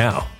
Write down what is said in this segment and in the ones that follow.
now.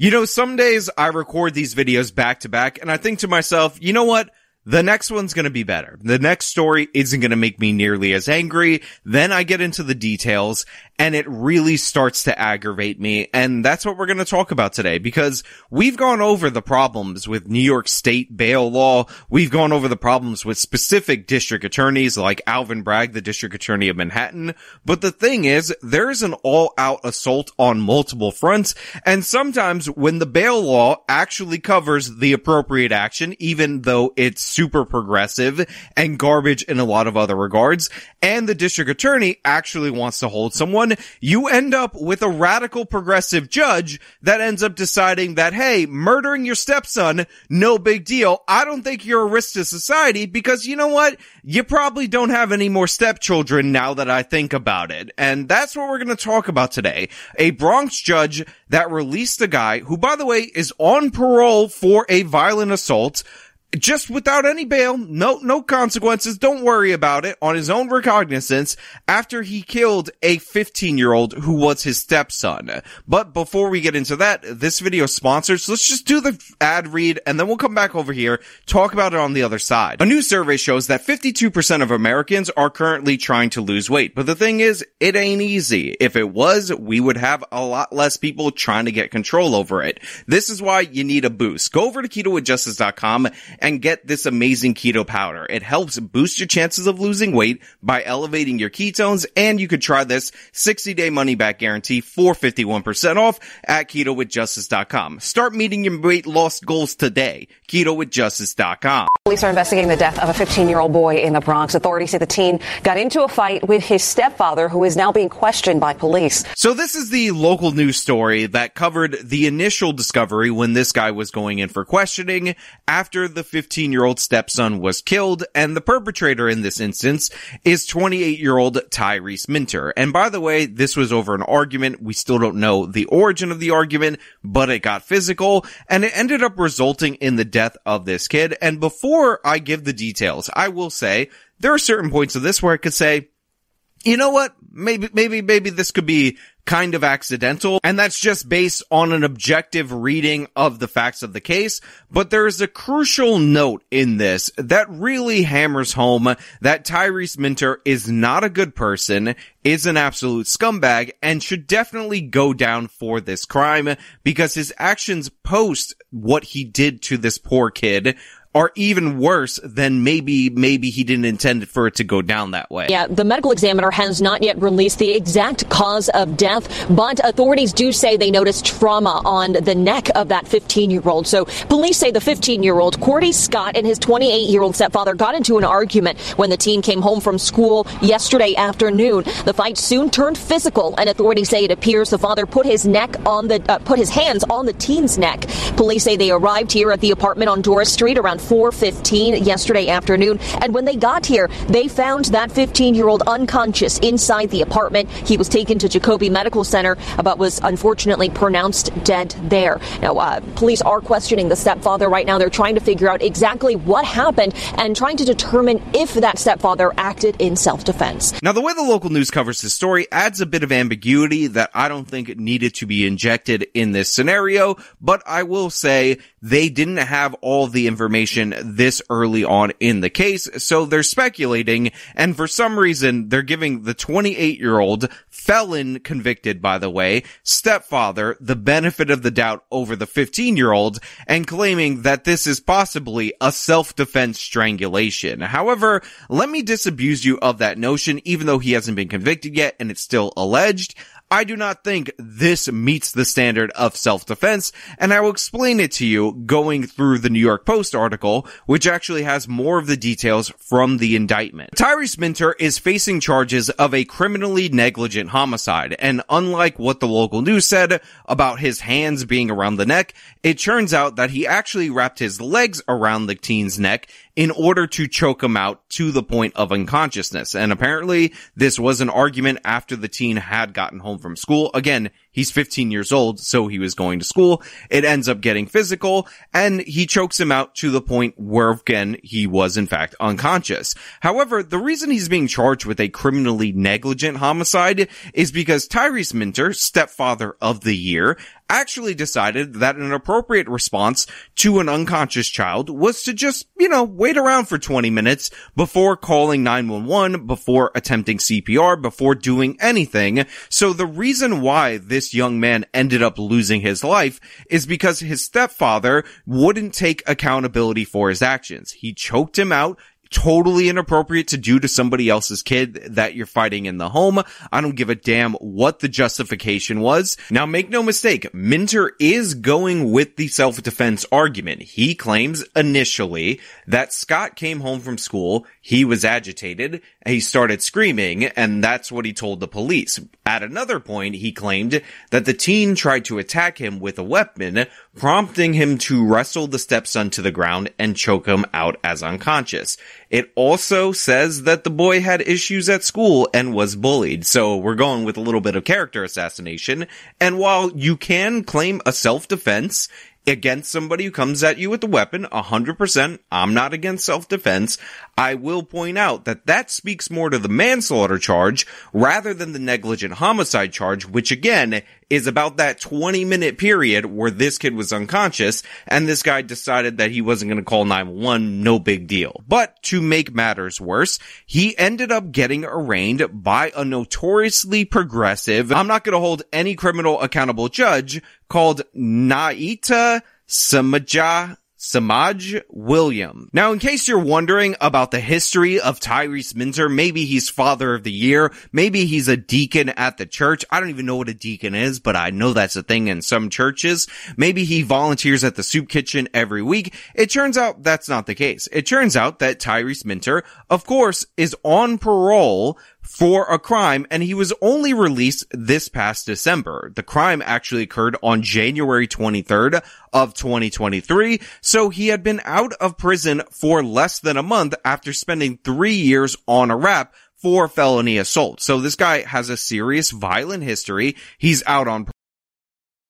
You know, some days I record these videos back to back and I think to myself, you know what? The next one's going to be better. The next story isn't going to make me nearly as angry. Then I get into the details and it really starts to aggravate me. And that's what we're going to talk about today because we've gone over the problems with New York state bail law. We've gone over the problems with specific district attorneys like Alvin Bragg, the district attorney of Manhattan. But the thing is, there's an all out assault on multiple fronts. And sometimes when the bail law actually covers the appropriate action, even though it's super progressive and garbage in a lot of other regards, and the district attorney actually wants to hold someone, you end up with a radical progressive judge that ends up deciding that, hey, murdering your stepson, no big deal. I don't think you're a risk to society because you know what? You probably don't have any more stepchildren now that I think about it. And that's what we're going to talk about today. A Bronx judge that released a guy who, by the way, is on parole for a violent assault just without any bail, no, no consequences, don't worry about it, on his own recognizance after he killed a 15 year old who was his stepson. But before we get into that, this video is sponsored, so let's just do the ad read and then we'll come back over here, talk about it on the other side. A new survey shows that 52% of Americans are currently trying to lose weight, but the thing is, it ain't easy. If it was, we would have a lot less people trying to get control over it. This is why you need a boost. Go over to ketowithjustice.com and get this amazing keto powder. It helps boost your chances of losing weight by elevating your ketones and you could try this 60 day money back guarantee for 51% off at ketowithjustice.com. Start meeting your weight loss goals today. ketowithjustice.com. Police are investigating the death of a 15 year old boy in the Bronx. Authorities say the teen got into a fight with his stepfather who is now being questioned by police. So this is the local news story that covered the initial discovery when this guy was going in for questioning after the 15 year old stepson was killed. And the perpetrator in this instance is 28 year old Tyrese Minter. And by the way, this was over an argument. We still don't know the origin of the argument, but it got physical and it ended up resulting in the death of this kid. And before I give the details, I will say there are certain points of this where I could say, you know what? Maybe, maybe, maybe this could be kind of accidental. And that's just based on an objective reading of the facts of the case. But there is a crucial note in this that really hammers home that Tyrese Minter is not a good person, is an absolute scumbag, and should definitely go down for this crime because his actions post what he did to this poor kid are even worse than maybe maybe he didn't intend for it to go down that way. Yeah, the medical examiner has not yet released the exact cause of death, but authorities do say they noticed trauma on the neck of that 15-year-old. So police say the 15-year-old Cordy Scott and his 28-year-old stepfather got into an argument when the teen came home from school yesterday afternoon. The fight soon turned physical, and authorities say it appears the father put his neck on the uh, put his hands on the teen's neck. Police say they arrived here at the apartment on Doris Street around 4:15 yesterday afternoon, and when they got here, they found that 15-year-old unconscious inside the apartment. He was taken to Jacobi Medical Center, but was unfortunately pronounced dead there. Now, uh, police are questioning the stepfather right now. They're trying to figure out exactly what happened and trying to determine if that stepfather acted in self-defense. Now, the way the local news covers this story adds a bit of ambiguity that I don't think needed to be injected in this scenario, but I will say they didn't have all the information this early on in the case, so they're speculating, and for some reason, they're giving the 28 year old felon convicted, by the way, stepfather the benefit of the doubt over the 15 year old, and claiming that this is possibly a self-defense strangulation. However, let me disabuse you of that notion, even though he hasn't been convicted yet and it's still alleged. I do not think this meets the standard of self-defense, and I will explain it to you going through the New York Post article, which actually has more of the details from the indictment. Tyrese Minter is facing charges of a criminally negligent homicide, and unlike what the local news said about his hands being around the neck, it turns out that he actually wrapped his legs around the teen's neck in order to choke him out to the point of unconsciousness. And apparently this was an argument after the teen had gotten home from school. Again, He's 15 years old, so he was going to school. It ends up getting physical and he chokes him out to the point where again, he was in fact unconscious. However, the reason he's being charged with a criminally negligent homicide is because Tyrese Minter, stepfather of the year, actually decided that an appropriate response to an unconscious child was to just, you know, wait around for 20 minutes before calling 911, before attempting CPR, before doing anything. So the reason why this young man ended up losing his life is because his stepfather wouldn't take accountability for his actions. He choked him out totally inappropriate to do to somebody else's kid that you're fighting in the home. I don't give a damn what the justification was. Now make no mistake, Minter is going with the self-defense argument. He claims initially that Scott came home from school, he was agitated, he started screaming, and that's what he told the police. At another point, he claimed that the teen tried to attack him with a weapon, prompting him to wrestle the stepson to the ground and choke him out as unconscious. It also says that the boy had issues at school and was bullied. So we're going with a little bit of character assassination. And while you can claim a self-defense, against somebody who comes at you with a weapon, 100%. I'm not against self-defense. I will point out that that speaks more to the manslaughter charge rather than the negligent homicide charge, which again is about that 20 minute period where this kid was unconscious and this guy decided that he wasn't going to call 911, no big deal. But to make matters worse, he ended up getting arraigned by a notoriously progressive, I'm not going to hold any criminal accountable judge called Naita Samaja Semaj William. Now, in case you're wondering about the history of Tyrese Minter, maybe he's father of the year, maybe he's a deacon at the church. I don't even know what a deacon is, but I know that's a thing in some churches. Maybe he volunteers at the soup kitchen every week. It turns out that's not the case. It turns out that Tyrese Minter, of course, is on parole for a crime and he was only released this past December. The crime actually occurred on January 23rd of 2023. So he had been out of prison for less than a month after spending three years on a rap for felony assault. So this guy has a serious violent history. He's out on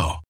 now.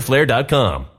fighterflare.com.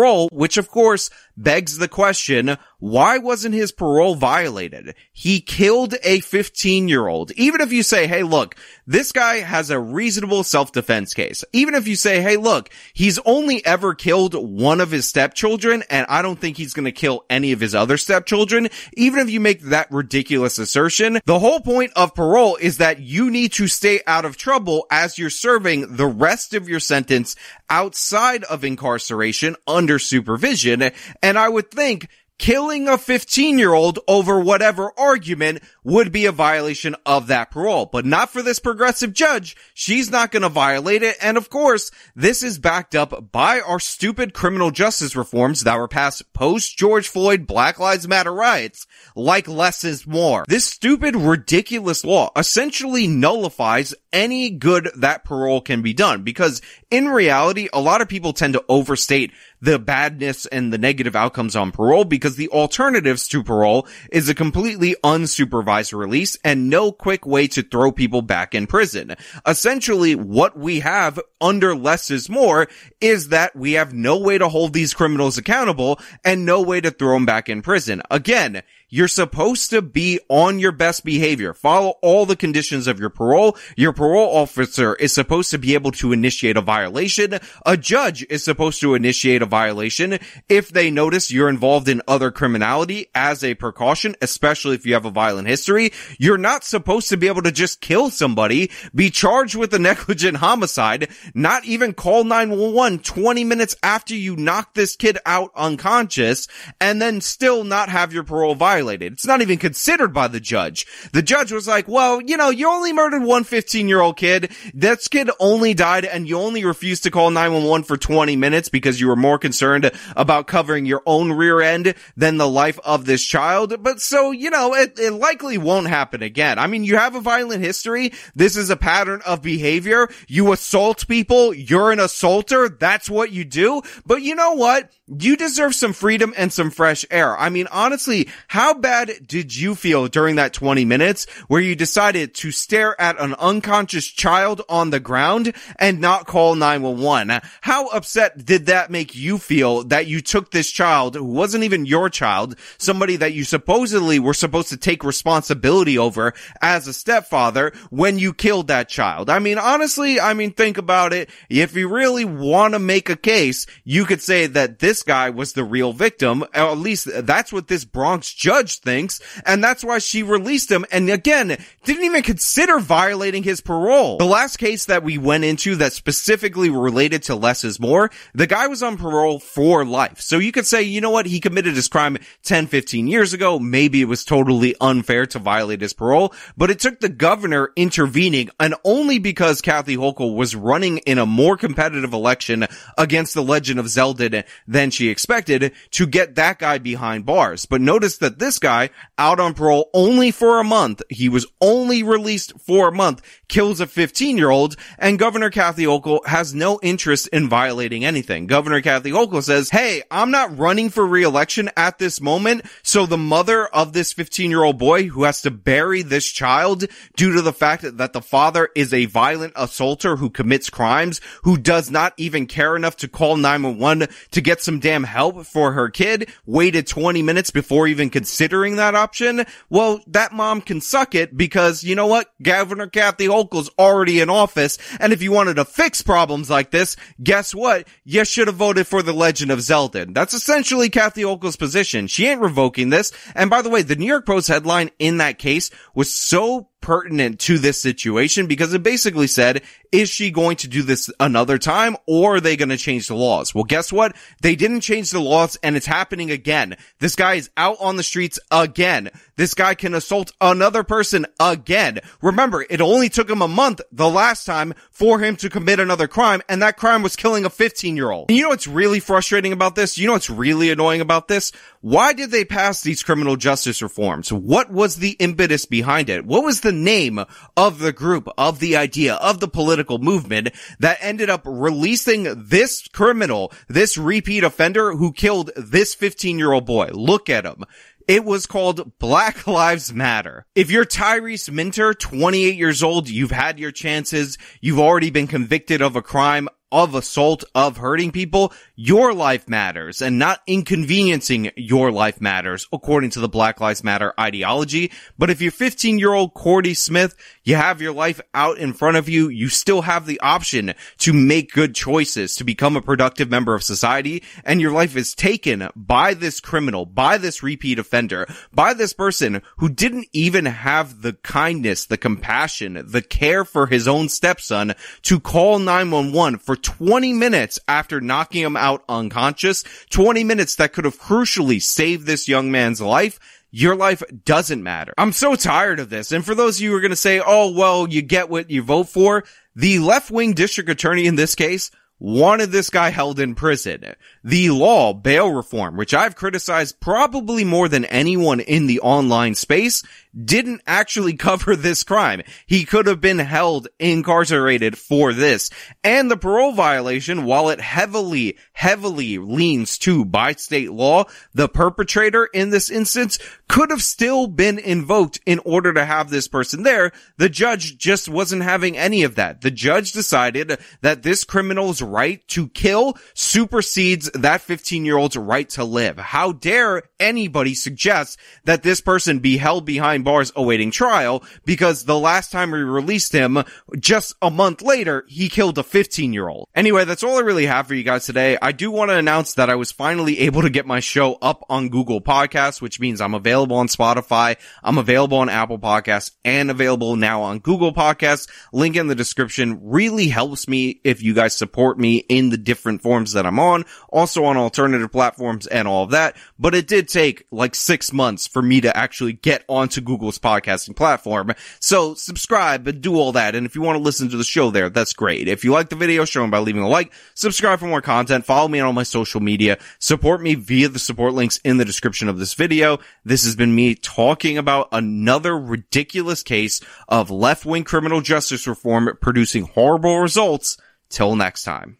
Parole, which of course begs the question, why wasn't his parole violated? He killed a 15 year old. Even if you say, hey look, this guy has a reasonable self-defense case. Even if you say, hey look, he's only ever killed one of his stepchildren and I don't think he's gonna kill any of his other stepchildren. Even if you make that ridiculous assertion, the whole point of parole is that you need to stay out of trouble as you're serving the rest of your sentence outside of incarceration under supervision. And I would think killing a 15 year old over whatever argument would be a violation of that parole, but not for this progressive judge. She's not going to violate it. And of course, this is backed up by our stupid criminal justice reforms that were passed post George Floyd Black Lives Matter riots, like less is more. This stupid, ridiculous law essentially nullifies any good that parole can be done because in reality, a lot of people tend to overstate the badness and the negative outcomes on parole because the alternatives to parole is a completely unsupervised release and no quick way to throw people back in prison. Essentially, what we have under less is more is that we have no way to hold these criminals accountable and no way to throw them back in prison. Again, you're supposed to be on your best behavior. Follow all the conditions of your parole. Your parole officer is supposed to be able to initiate a violation. A judge is supposed to initiate a violation if they notice you're involved in other criminality as a precaution, especially if you have a violent history. You're not supposed to be able to just kill somebody, be charged with a negligent homicide, not even call 911 20 minutes after you knock this kid out unconscious, and then still not have your parole violated violated. It's not even considered by the judge. The judge was like, well, you know, you only murdered one 15 year old kid. That kid only died and you only refused to call 911 for 20 minutes because you were more concerned about covering your own rear end than the life of this child. But so, you know, it, it likely won't happen again. I mean, you have a violent history. This is a pattern of behavior. You assault people. You're an assaulter. That's what you do. But you know what? You deserve some freedom and some fresh air. I mean, honestly, how bad did you feel during that 20 minutes where you decided to stare at an unconscious child on the ground and not call 911? How upset did that make you feel that you took this child who wasn't even your child, somebody that you supposedly were supposed to take responsibility over as a stepfather when you killed that child? I mean, honestly, I mean, think about it. If you really want to make a case, you could say that this guy was the real victim. At least that's what this Bronx judge judge thinks, and that's why she released him, and again, didn't even consider violating his parole. The last case that we went into that specifically related to less is more, the guy was on parole for life. So you could say, you know what, he committed his crime 10, 15 years ago, maybe it was totally unfair to violate his parole, but it took the governor intervening, and only because Kathy Hochul was running in a more competitive election against the Legend of Zelda than she expected to get that guy behind bars. But notice that this guy, out on parole only for a month, he was only released for a month, kills a 15 year old, and Governor Kathy Hochul has no interest in violating anything. Governor Kathy Hochul says, hey, I'm not running for reelection at this moment, so the mother of this 15 year old boy who has to bury this child due to the fact that the father is a violent assaulter who commits crimes, who does not even care enough to call 911 to get some damn help for her kid, waited 20 minutes before even considering that option, well, that mom can suck it because you know what? Governor Kathy Hochul's already in office, and if you wanted to fix problems like this, guess what? You should have voted for the Legend of Zelda. That's essentially Kathy Hochul's position. She ain't revoking this. And by the way, the New York Post headline in that case was so pertinent to this situation because it basically said, is she going to do this another time or are they going to change the laws? Well, guess what? They didn't change the laws and it's happening again. This guy is out on the streets again. This guy can assault another person again. Remember, it only took him a month the last time for him to commit another crime and that crime was killing a 15 year old. You know what's really frustrating about this? You know what's really annoying about this? Why did they pass these criminal justice reforms? What was the impetus behind it? What was the name of the group, of the idea, of the political movement that ended up releasing this criminal, this repeat offender who killed this 15 year old boy? Look at him. It was called Black Lives Matter. If you're Tyrese Minter, 28 years old, you've had your chances, you've already been convicted of a crime, of assault, of hurting people, your life matters and not inconveniencing your life matters according to the Black Lives Matter ideology. But if you're 15 year old Cordy Smith, you have your life out in front of you. You still have the option to make good choices, to become a productive member of society. And your life is taken by this criminal, by this repeat offender, by this person who didn't even have the kindness, the compassion, the care for his own stepson to call 911 for 20 minutes after knocking him out unconscious. 20 minutes that could have crucially saved this young man's life your life doesn't matter. I'm so tired of this. And for those of you who are going to say, oh, well, you get what you vote for, the left wing district attorney in this case wanted this guy held in prison. The law, bail reform, which I've criticized probably more than anyone in the online space, didn't actually cover this crime. He could have been held incarcerated for this. And the parole violation, while it heavily, heavily leans to by state law, the perpetrator in this instance could have still been invoked in order to have this person there. The judge just wasn't having any of that. The judge decided that this criminal's right to kill supersedes that 15 year old's right to live. How dare anybody suggest that this person be held behind bars awaiting trial because the last time we released him, just a month later, he killed a 15 year old. Anyway, that's all I really have for you guys today. I do want to announce that I was finally able to get my show up on Google Podcasts, which means I'm available on Spotify, I'm available on Apple Podcasts, and available now on Google Podcasts. Link in the description really helps me if you guys support me in the different forms that I'm on, also on alternative platforms and all of that. But it did take like six months for me to actually get onto Google's podcasting platform. So subscribe and do all that. And if you want to listen to the show there, that's great. If you like the video, show them by leaving a like, subscribe for more content, follow me on all my social media, support me via the support links in the description of this video. This has been me talking about another ridiculous case of left-wing criminal justice reform producing horrible results. Till next time.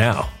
now.